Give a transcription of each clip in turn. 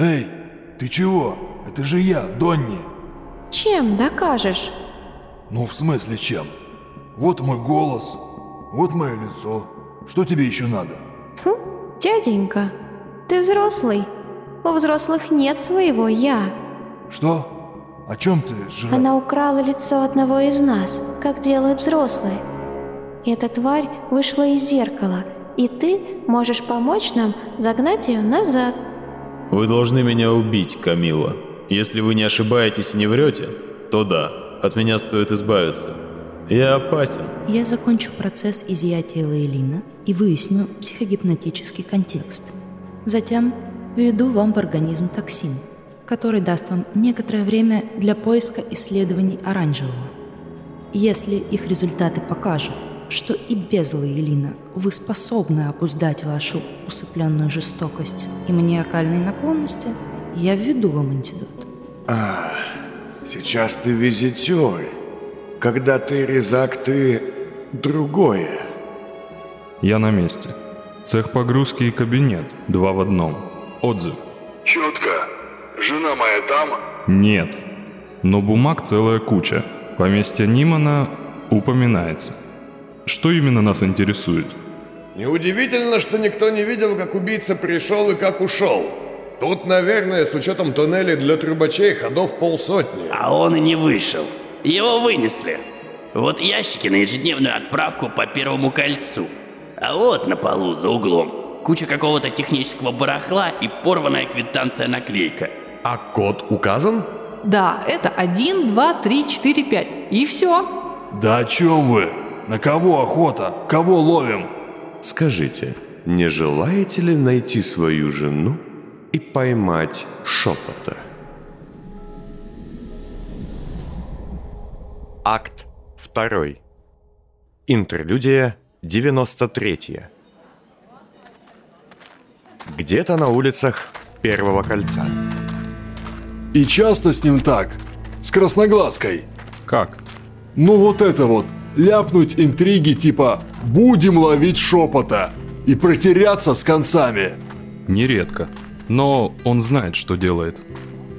Эй, ты чего? Это же я, Донни. Чем докажешь? Ну, в смысле чем? Вот мой голос, вот мое лицо. Что тебе еще надо? Фу, дяденька, ты взрослый. У взрослых нет своего «я». Что? О чем ты, Жират? Она украла лицо одного из нас, как делают взрослые. Эта тварь вышла из зеркала, и ты можешь помочь нам загнать ее назад. Вы должны меня убить, Камила. Если вы не ошибаетесь и не врете, то да, от меня стоит избавиться. Я опасен. Я закончу процесс изъятия Лейлина и выясню психогипнотический контекст. Затем введу вам в организм токсин, который даст вам некоторое время для поиска исследований оранжевого. Если их результаты покажут, что и без Лейлина вы способны обуздать вашу усыпленную жестокость и маниакальные наклонности, я введу вам антидот. А, сейчас ты визитер. Когда ты резак, ты другое. Я на месте. Цех погрузки и кабинет. Два в одном. Отзыв. Четко. Жена моя там? Нет. Но бумаг целая куча. Поместье Нимана упоминается. Что именно нас интересует? Неудивительно, что никто не видел, как убийца пришел и как ушел. Тут, наверное, с учетом туннелей для трубачей ходов полсотни. А он и не вышел. Его вынесли. Вот ящики на ежедневную отправку по первому кольцу. А вот на полу за углом куча какого-то технического барахла и порванная квитанция-наклейка. А код указан? Да, это 1, 2, 3, 4, 5. И все. Да о чем вы? На кого охота? Кого ловим? Скажите, не желаете ли найти свою жену и поймать шепота? Акт 2. Интерлюдия 93. Где-то на улицах Первого кольца. И часто с ним так? С красноглазкой? Как? Ну вот это вот, ляпнуть интриги типа «будем ловить шепота» и протеряться с концами. Нередко. Но он знает, что делает.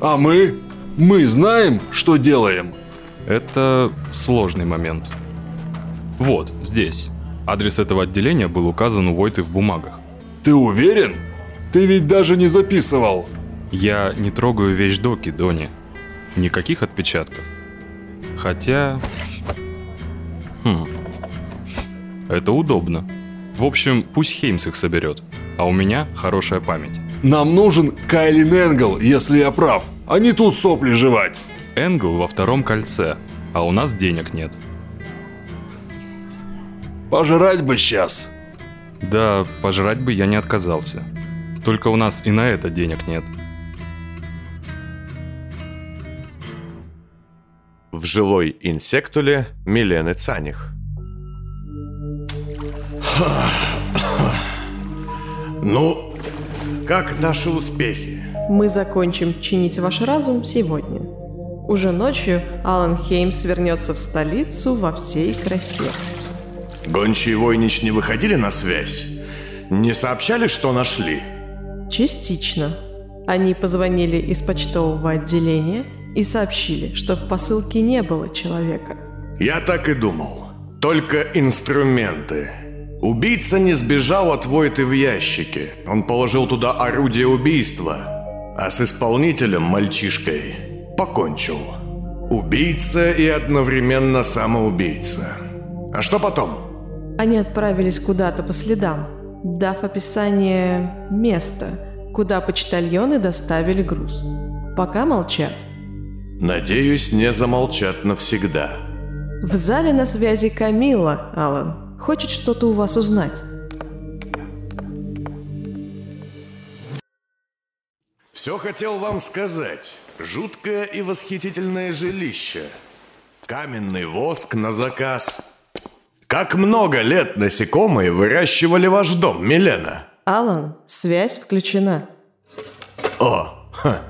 А мы? Мы знаем, что делаем? Это сложный момент. Вот, здесь. Адрес этого отделения был указан у Войты в бумагах. Ты уверен? Ты ведь даже не записывал. Я не трогаю вещдоки, Дони. Никаких отпечатков. Хотя... Хм... Это удобно. В общем, пусть Хеймс их соберет. А у меня хорошая память. Нам нужен Кайлин Энгл, если я прав, а не тут сопли жевать. Энгл во втором кольце, а у нас денег нет. Пожрать бы сейчас. Да, пожрать бы я не отказался. Только у нас и на это денег нет. Жилой инсектуле Милены Цаних. Ну, как наши успехи? Мы закончим чинить ваш разум сегодня. Уже ночью Алан Хеймс вернется в столицу во всей красе. Гончие Войнич не выходили на связь? Не сообщали, что нашли? Частично. Они позвонили из почтового отделения и сообщили, что в посылке не было человека. Я так и думал. Только инструменты. Убийца не сбежал от Войты в ящике. Он положил туда орудие убийства. А с исполнителем, мальчишкой, покончил. Убийца и одновременно самоубийца. А что потом? Они отправились куда-то по следам, дав описание места, куда почтальоны доставили груз. Пока молчат. Надеюсь, не замолчат навсегда. В зале на связи Камила, Алан. Хочет что-то у вас узнать. Все хотел вам сказать. Жуткое и восхитительное жилище. Каменный воск на заказ. Как много лет насекомые выращивали ваш дом, Милена? Алан, связь включена. О, ха.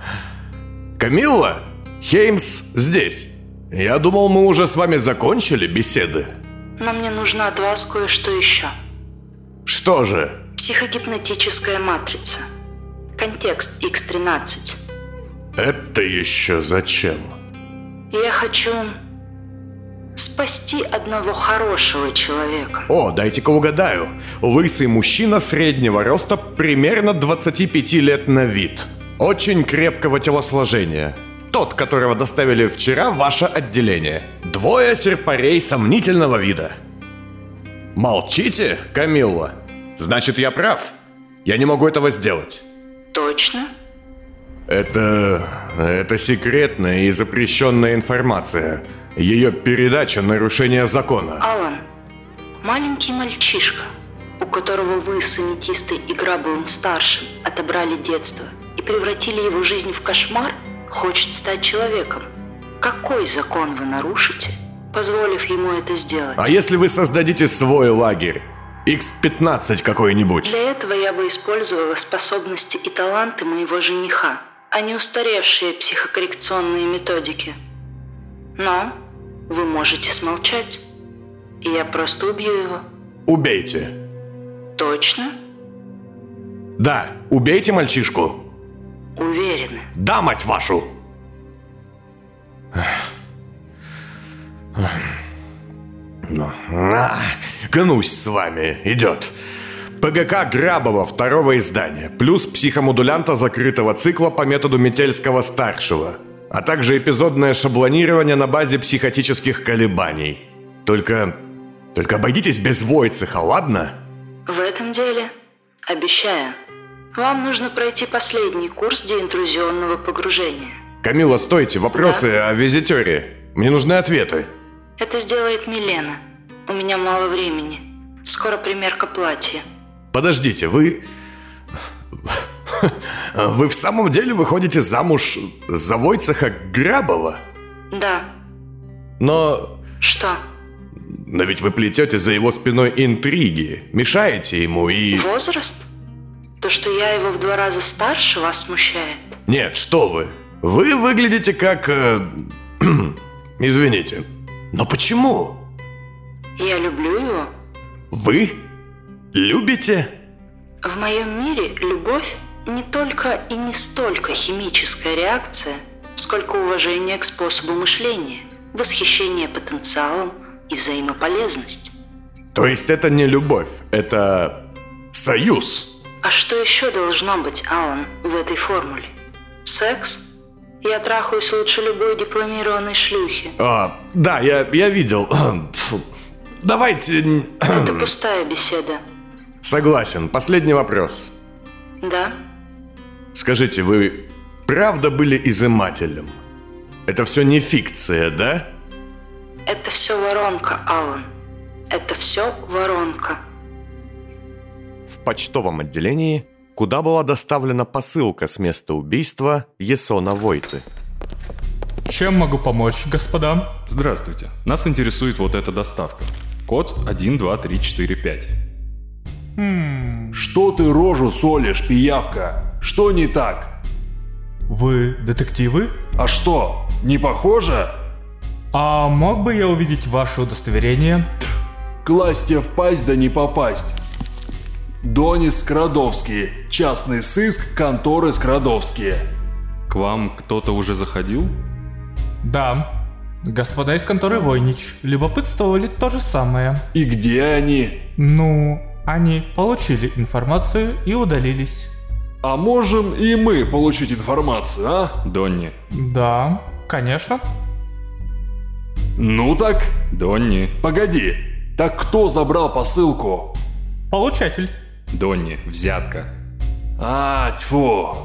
Камилла, Хеймс здесь. Я думал, мы уже с вами закончили беседы. Но мне нужно от вас кое-что еще. Что же? Психогипнотическая матрица. Контекст X13. Это еще зачем? Я хочу спасти одного хорошего человека. О, дайте-ка угадаю. Лысый мужчина среднего роста, примерно 25 лет на вид. Очень крепкого телосложения. Тот, которого доставили вчера в ваше отделение. Двое серпарей сомнительного вида. Молчите, Камилла? Значит, я прав. Я не могу этого сделать. Точно? Это... это секретная и запрещенная информация. Ее передача – нарушение закона. Алан, маленький мальчишка, у которого вы с аметистой и Грабовым старшим отобрали детство и превратили его жизнь в кошмар, хочет стать человеком. Какой закон вы нарушите, позволив ему это сделать? А если вы создадите свой лагерь? X-15 какой-нибудь? Для этого я бы использовала способности и таланты моего жениха, а не устаревшие психокоррекционные методики. Но вы можете смолчать, и я просто убью его. Убейте. Точно? Да, убейте мальчишку. Уверены. Да, мать вашу! Ну, а, гнусь с вами, идет. ПГК Грабова второго издания, плюс психомодулянта закрытого цикла по методу Метельского-старшего, а также эпизодное шаблонирование на базе психотических колебаний. Только... только обойдитесь без Войцеха, ладно? В этом деле, обещаю, вам нужно пройти последний курс деинтрузионного погружения. Камила, стойте, вопросы о визитере. Мне нужны ответы. Это сделает Милена. У меня мало времени. Скоро примерка платья. Подождите, вы... Вы в самом деле выходите замуж за Войцеха Грабова? Да. Но... Что? Но ведь вы плетете за его спиной интриги, мешаете ему и... Возраст? То, что я его в два раза старше, вас смущает? Нет, что вы. Вы выглядите как... э, Извините. Но почему? Я люблю его. Вы любите? В моем мире любовь не только и не столько химическая реакция, сколько уважение к способу мышления, восхищение потенциалом и взаимополезность. То есть это не любовь, это союз. А что еще должно быть, Алан, в этой формуле? Секс? Я трахаюсь лучше любой дипломированной шлюхи. А, да, я, я видел. Давайте... Это пустая беседа. Согласен. Последний вопрос. Да? Скажите, вы правда были изымателем? Это все не фикция, да? Это все воронка, Алан. Это все воронка. В почтовом отделении, куда была доставлена посылка с места убийства Есона Войты. Чем могу помочь, господа? Здравствуйте. Нас интересует вот эта доставка. Код 12345. Хм, Что ты рожу солишь, пиявка? Что не так? вы детективы? А что, не похоже? А мог бы я увидеть ваше удостоверение? Класть тебе в пасть да не попасть. Донис Скрадовский, частный сыск конторы Скрадовские. К вам кто-то уже заходил? Да. Господа из конторы Войнич любопытствовали то же самое. И где они? Ну, они получили информацию и удалились. А можем и мы получить информацию, а? Донни. Да, конечно. Ну так, Донни. погоди. Так кто забрал посылку? Получатель. Донни. Взятка. А, тьфу.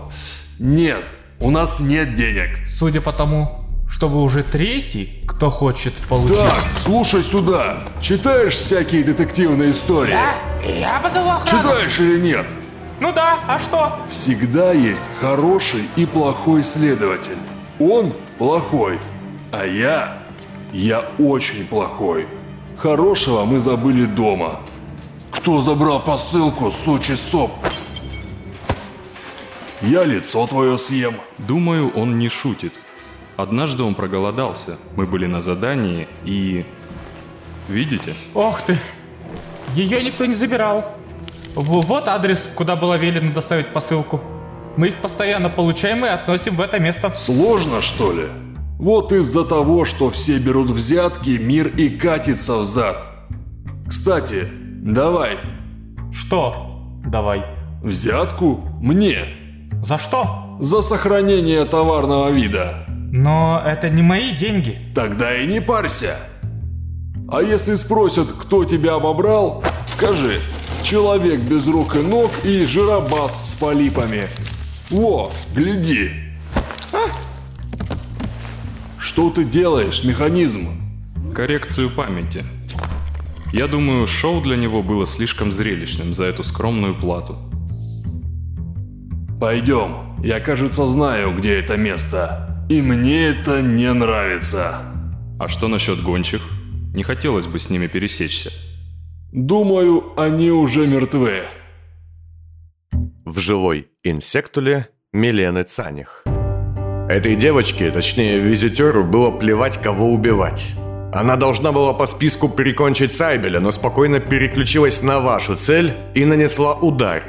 Нет, у нас нет денег. Судя по тому, что вы уже третий, кто хочет получить... Так, слушай сюда. Читаешь всякие детективные истории? Я позову охрану. Читаешь или нет? Ну да, а что? Всегда есть хороший и плохой следователь. Он плохой, а я... Я очень плохой. Хорошего мы забыли дома. Кто забрал посылку, сучий соп? Я лицо твое съем. Думаю, он не шутит. Однажды он проголодался. Мы были на задании и... Видите? Ох ты! Ее никто не забирал. Вот адрес, куда было велено доставить посылку. Мы их постоянно получаем и относим в это место. Сложно, что ли? Вот из-за того, что все берут взятки, мир и катится взад. Кстати, давай. Что? Давай. Взятку? Мне. За что? За сохранение товарного вида. Но это не мои деньги. Тогда и не парься. А если спросят, кто тебя обобрал, скажи, человек без рук и ног и жиробас с полипами. Во, гляди. А? Что ты делаешь, механизм? Коррекцию памяти. Я думаю, шоу для него было слишком зрелищным за эту скромную плату. Пойдем, я, кажется, знаю, где это место. И мне это не нравится. А что насчет гончих? Не хотелось бы с ними пересечься. Думаю, они уже мертвы. В жилой инсектуле Милены Цаних. Этой девочке, точнее визитеру, было плевать, кого убивать. Она должна была по списку прикончить Сайбеля, но спокойно переключилась на вашу цель и нанесла удар.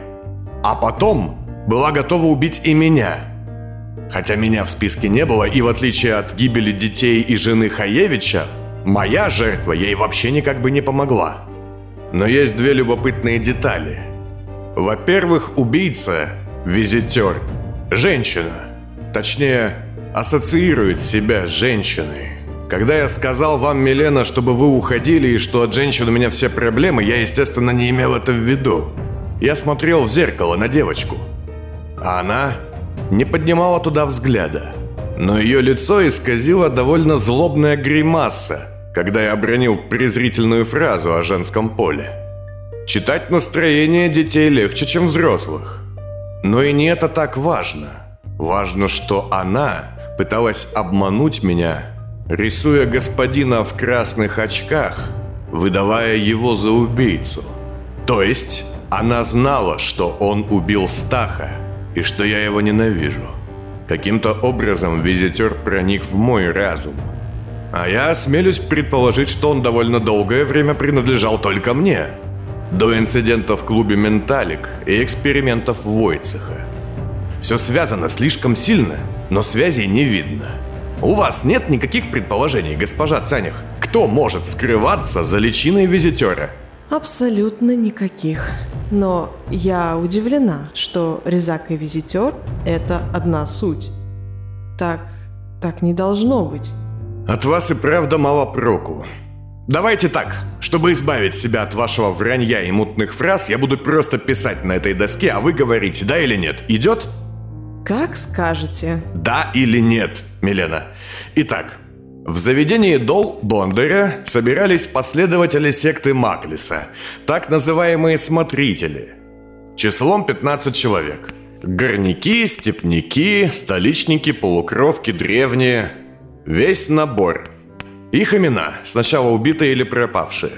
А потом была готова убить и меня. Хотя меня в списке не было, и в отличие от гибели детей и жены Хаевича, моя жертва ей вообще никак бы не помогла. Но есть две любопытные детали. Во-первых, убийца, визитер, женщина. Точнее, ассоциирует себя с женщиной. Когда я сказал вам, Милена, чтобы вы уходили и что от женщин у меня все проблемы, я, естественно, не имел это в виду. Я смотрел в зеркало на девочку. А она не поднимала туда взгляда. Но ее лицо исказило довольно злобная гримаса, когда я обронил презрительную фразу о женском поле. Читать настроение детей легче, чем взрослых. Но и не это так важно – Важно, что она пыталась обмануть меня, рисуя господина в красных очках, выдавая его за убийцу. То есть она знала, что он убил Стаха и что я его ненавижу. Каким-то образом визитер проник в мой разум. А я осмелюсь предположить, что он довольно долгое время принадлежал только мне. До инцидента в клубе «Менталик» и экспериментов Войцеха. Все связано слишком сильно, но связей не видно. У вас нет никаких предположений, госпожа Цанях? Кто может скрываться за личиной визитера? Абсолютно никаких. Но я удивлена, что Резак и Визитер – это одна суть. Так, так не должно быть. От вас и правда мало проку. Давайте так, чтобы избавить себя от вашего вранья и мутных фраз, я буду просто писать на этой доске, а вы говорите, да или нет. Идет? Как скажете. Да или нет, Милена. Итак, в заведении Дол Бондаря собирались последователи секты Маклиса, так называемые смотрители, числом 15 человек. Горняки, степняки, столичники, полукровки, древние. Весь набор. Их имена, сначала убитые или пропавшие.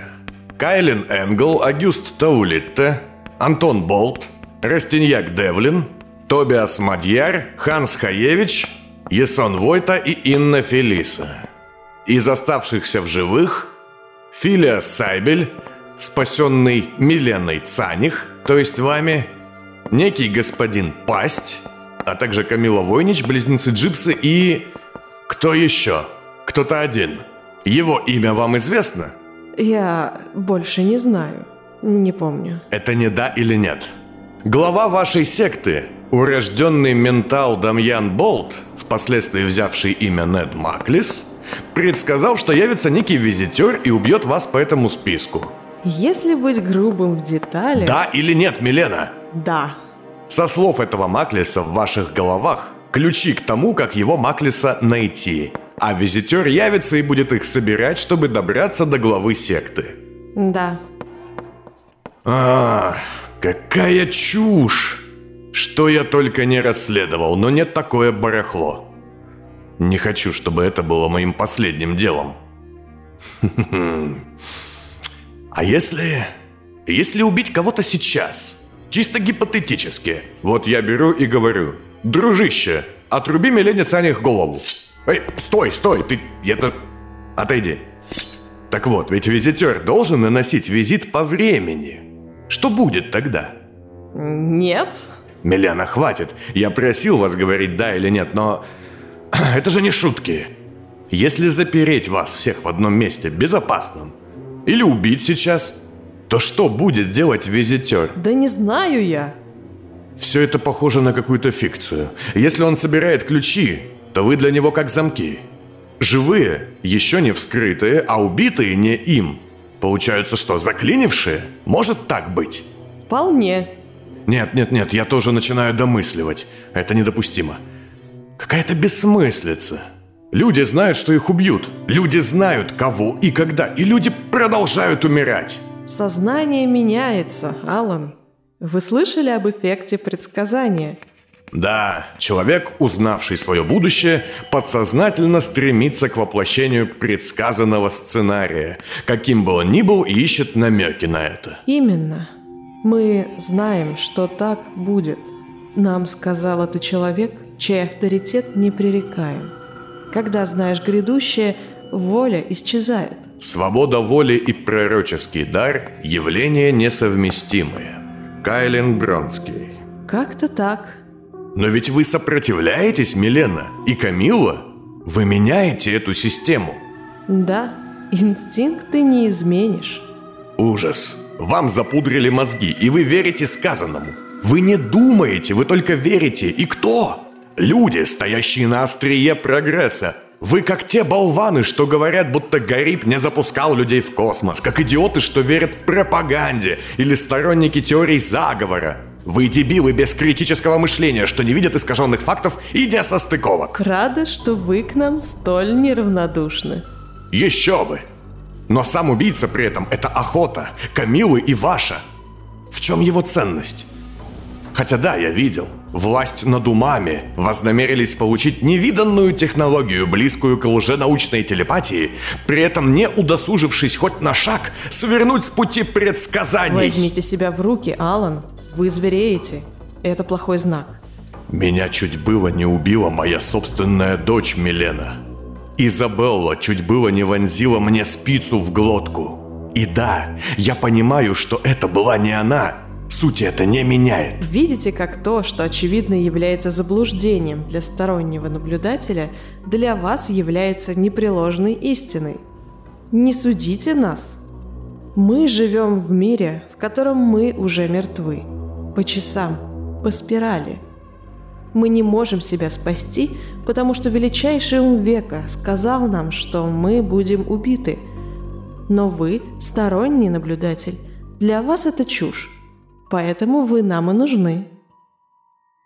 Кайлин Энгл, Агюст Таулитте, Антон Болт, Растиньяк Девлин – Тобиас Мадьяр, Ханс Хаевич, Есон Войта и Инна Фелиса. Из оставшихся в живых Филия Сайбель, спасенный Миленой Цаних, то есть вами, некий господин Пасть, а также Камила Войнич, близнецы Джипсы и... Кто еще? Кто-то один. Его имя вам известно? Я больше не знаю. Не помню. Это не да или нет? Глава вашей секты Урожденный ментал Дамьян Болт, впоследствии взявший имя Нед Маклис, предсказал, что явится некий визитер и убьет вас по этому списку. Если быть грубым в деталях... Да или нет, Милена? Да. Со слов этого Маклиса в ваших головах ключи к тому, как его Маклиса найти. А визитер явится и будет их собирать, чтобы добраться до главы секты. Да. А, какая чушь! Что я только не расследовал, но нет такое барахло. Не хочу, чтобы это было моим последним делом. А если... Если убить кого-то сейчас? Чисто гипотетически. Вот я беру и говорю. Дружище, отруби Милене Цанях голову. Эй, стой, стой, ты... Это... Отойди. Так вот, ведь визитер должен наносить визит по времени. Что будет тогда? Нет. Милена, хватит. Я просил вас говорить да или нет, но... Это же не шутки. Если запереть вас всех в одном месте, безопасном, или убить сейчас, то что будет делать визитер? Да не знаю я. Все это похоже на какую-то фикцию. Если он собирает ключи, то вы для него как замки. Живые, еще не вскрытые, а убитые не им. Получаются что, заклинившие? Может так быть? Вполне. Нет, нет, нет, я тоже начинаю домысливать. Это недопустимо. Какая-то бессмыслица. Люди знают, что их убьют. Люди знают, кого и когда. И люди продолжают умирать. Сознание меняется, Алан. Вы слышали об эффекте предсказания? Да, человек, узнавший свое будущее, подсознательно стремится к воплощению предсказанного сценария. Каким бы он ни был, ищет намеки на это. Именно. Мы знаем, что так будет. Нам сказал это человек, чей авторитет непререкаем. Когда знаешь грядущее, воля исчезает. Свобода воли и пророческий дар – явления несовместимые. Кайлен Бронский. Как-то так. Но ведь вы сопротивляетесь, Милена и Камилла? Вы меняете эту систему. Да, инстинкты не изменишь. Ужас. Вам запудрили мозги, и вы верите сказанному. Вы не думаете, вы только верите. И кто? Люди, стоящие на острие прогресса. Вы как те болваны, что говорят, будто Гариб не запускал людей в космос, как идиоты, что верят пропаганде, или сторонники теорий заговора. Вы дебилы без критического мышления, что не видят искаженных фактов и несостыковок. Рада, что вы к нам столь неравнодушны. Еще бы! Но сам убийца при этом – это охота, Камилы и ваша. В чем его ценность? Хотя да, я видел. Власть над умами вознамерились получить невиданную технологию, близкую к лженаучной телепатии, при этом не удосужившись хоть на шаг свернуть с пути предсказаний. Возьмите себя в руки, Алан. Вы звереете. Это плохой знак. Меня чуть было не убила моя собственная дочь Милена. Изабелла чуть было не вонзила мне спицу в глотку. И да, я понимаю, что это была не она. Суть это не меняет. Видите, как то, что очевидно является заблуждением для стороннего наблюдателя, для вас является непреложной истиной. Не судите нас. Мы живем в мире, в котором мы уже мертвы. По часам, по спирали – мы не можем себя спасти, потому что величайший ум века сказал нам, что мы будем убиты. Но вы, сторонний наблюдатель, для вас это чушь. Поэтому вы нам и нужны.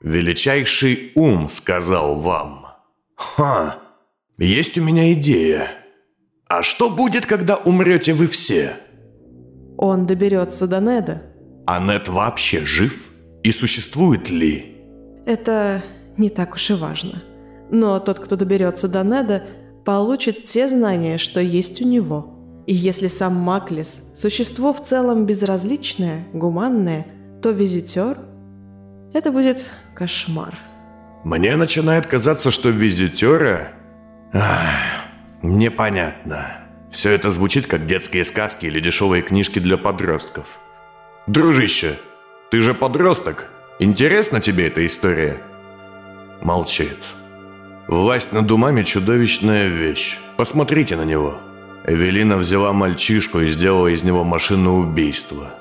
Величайший ум сказал вам. Ха, есть у меня идея. А что будет, когда умрете вы все? Он доберется до Неда. А Нед вообще жив? И существует ли? Это не так уж и важно. Но тот, кто доберется до Неда, получит те знания, что есть у него. И если сам Маклис – существо в целом безразличное, гуманное, то визитер – это будет кошмар. Мне начинает казаться, что визитера... Ах, непонятно. Все это звучит как детские сказки или дешевые книжки для подростков. Дружище, ты же подросток, Интересна тебе эта история?» Молчит. «Власть над умами – чудовищная вещь. Посмотрите на него». Эвелина взяла мальчишку и сделала из него машину убийства.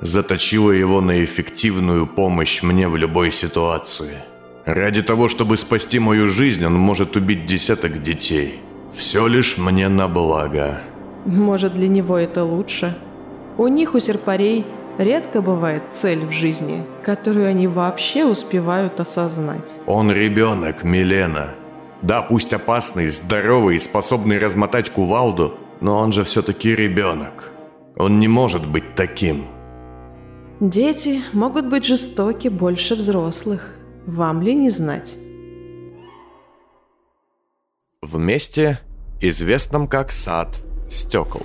Заточила его на эффективную помощь мне в любой ситуации. Ради того, чтобы спасти мою жизнь, он может убить десяток детей. Все лишь мне на благо. Может, для него это лучше? У них, у серпарей, Редко бывает цель в жизни, которую они вообще успевают осознать. Он ребенок, Милена. Да, пусть опасный, здоровый и способный размотать кувалду, но он же все-таки ребенок. Он не может быть таким. Дети могут быть жестоки больше взрослых. Вам ли не знать? В месте, известном как сад стекол.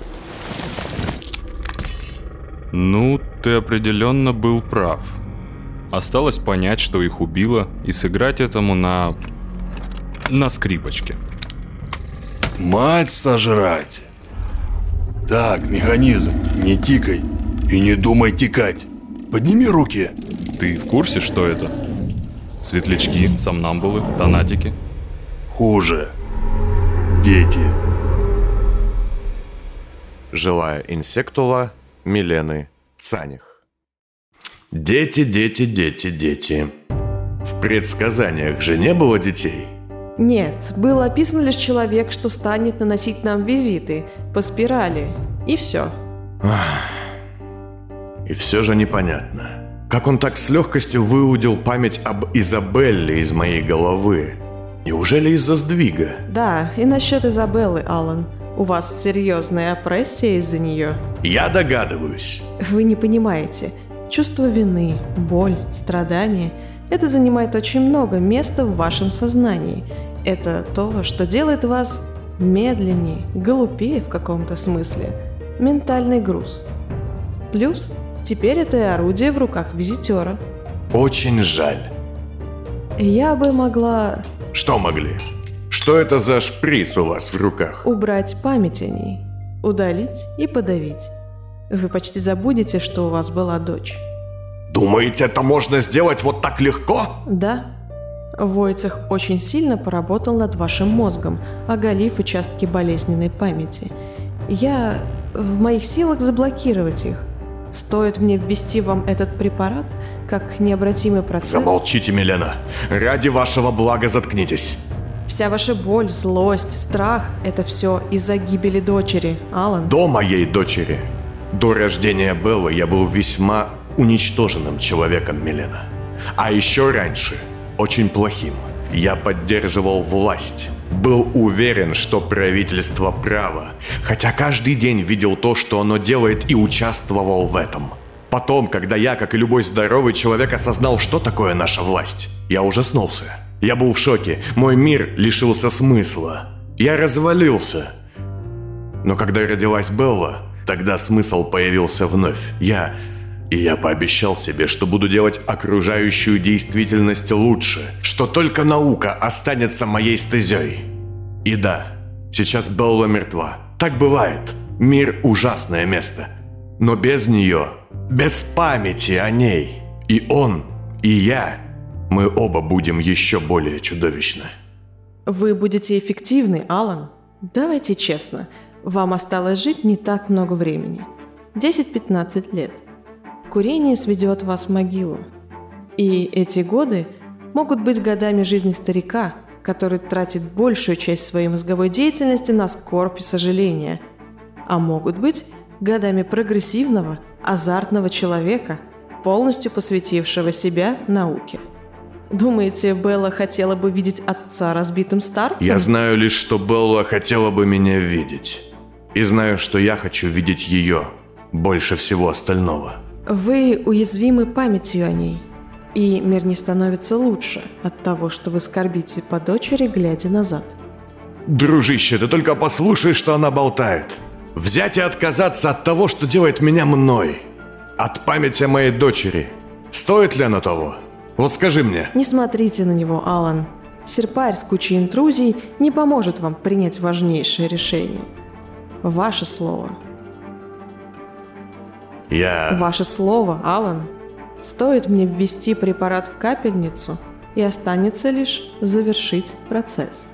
Ну, ты определенно был прав. Осталось понять, что их убило, и сыграть этому на... на скрипочке. Мать сожрать! Так, механизм, не тикай и не думай тикать. Подними руки. Ты в курсе, что это? Светлячки, сомнамбулы, донатики? Хуже. Дети. Жилая инсектула Милены Цаних. Дети, дети, дети, дети. В предсказаниях же не было детей. Нет, был описан лишь человек, что станет наносить нам визиты по спирали. И все. И все же непонятно. Как он так с легкостью выудил память об Изабелле из моей головы? Неужели из-за сдвига? Да, и насчет Изабеллы, Алан. У вас серьезная опрессия из-за нее. Я догадываюсь. Вы не понимаете. Чувство вины, боль, страдания – это занимает очень много места в вашем сознании. Это то, что делает вас медленнее, глупее в каком-то смысле. Ментальный груз. Плюс теперь это и орудие в руках визитера. Очень жаль. Я бы могла Что могли? Что это за шприц у вас в руках? убрать память о ней, удалить и подавить. Вы почти забудете, что у вас была дочь. Думаете, это можно сделать вот так легко? Да. Войцех очень сильно поработал над вашим мозгом, оголив участки болезненной памяти. Я в моих силах заблокировать их. Стоит мне ввести вам этот препарат, как необратимый процесс. Замолчите, Милена. Ради вашего блага заткнитесь. Вся ваша боль, злость, страх – это все из-за гибели дочери, Алан. До моей дочери, до рождения Беллы, я был весьма уничтоженным человеком, Милена. А еще раньше, очень плохим. Я поддерживал власть. Был уверен, что правительство право, хотя каждый день видел то, что оно делает и участвовал в этом. Потом, когда я, как и любой здоровый человек, осознал, что такое наша власть, я ужаснулся. Я был в шоке, мой мир лишился смысла. Я развалился. Но когда родилась Белла, тогда смысл появился вновь. Я... И я пообещал себе, что буду делать окружающую действительность лучше, что только наука останется моей стезей. И да, сейчас Белла мертва. Так бывает. Мир – ужасное место. Но без нее, без памяти о ней, и он, и я, мы оба будем еще более чудовищны. Вы будете эффективны, Алан. Давайте честно, вам осталось жить не так много времени. 10-15 лет. Курение сведет вас в могилу. И эти годы могут быть годами жизни старика, который тратит большую часть своей мозговой деятельности на скорбь и сожаление. А могут быть годами прогрессивного, азартного человека, полностью посвятившего себя науке. Думаете, Белла хотела бы видеть отца разбитым старцем? Я знаю лишь, что Белла хотела бы меня видеть. И знаю, что я хочу видеть ее больше всего остального. Вы уязвимы памятью о ней, и мир не становится лучше от того, что вы скорбите по дочери, глядя назад. Дружище, ты только послушай, что она болтает. Взять и отказаться от того, что делает меня мной. От памяти о моей дочери. Стоит ли оно того? Вот скажи мне. Не смотрите на него, Алан. Серпарь с кучей интрузий не поможет вам принять важнейшее решение. Ваше слово. Я... Ваше слово, Алан. Стоит мне ввести препарат в капельницу, и останется лишь завершить процесс.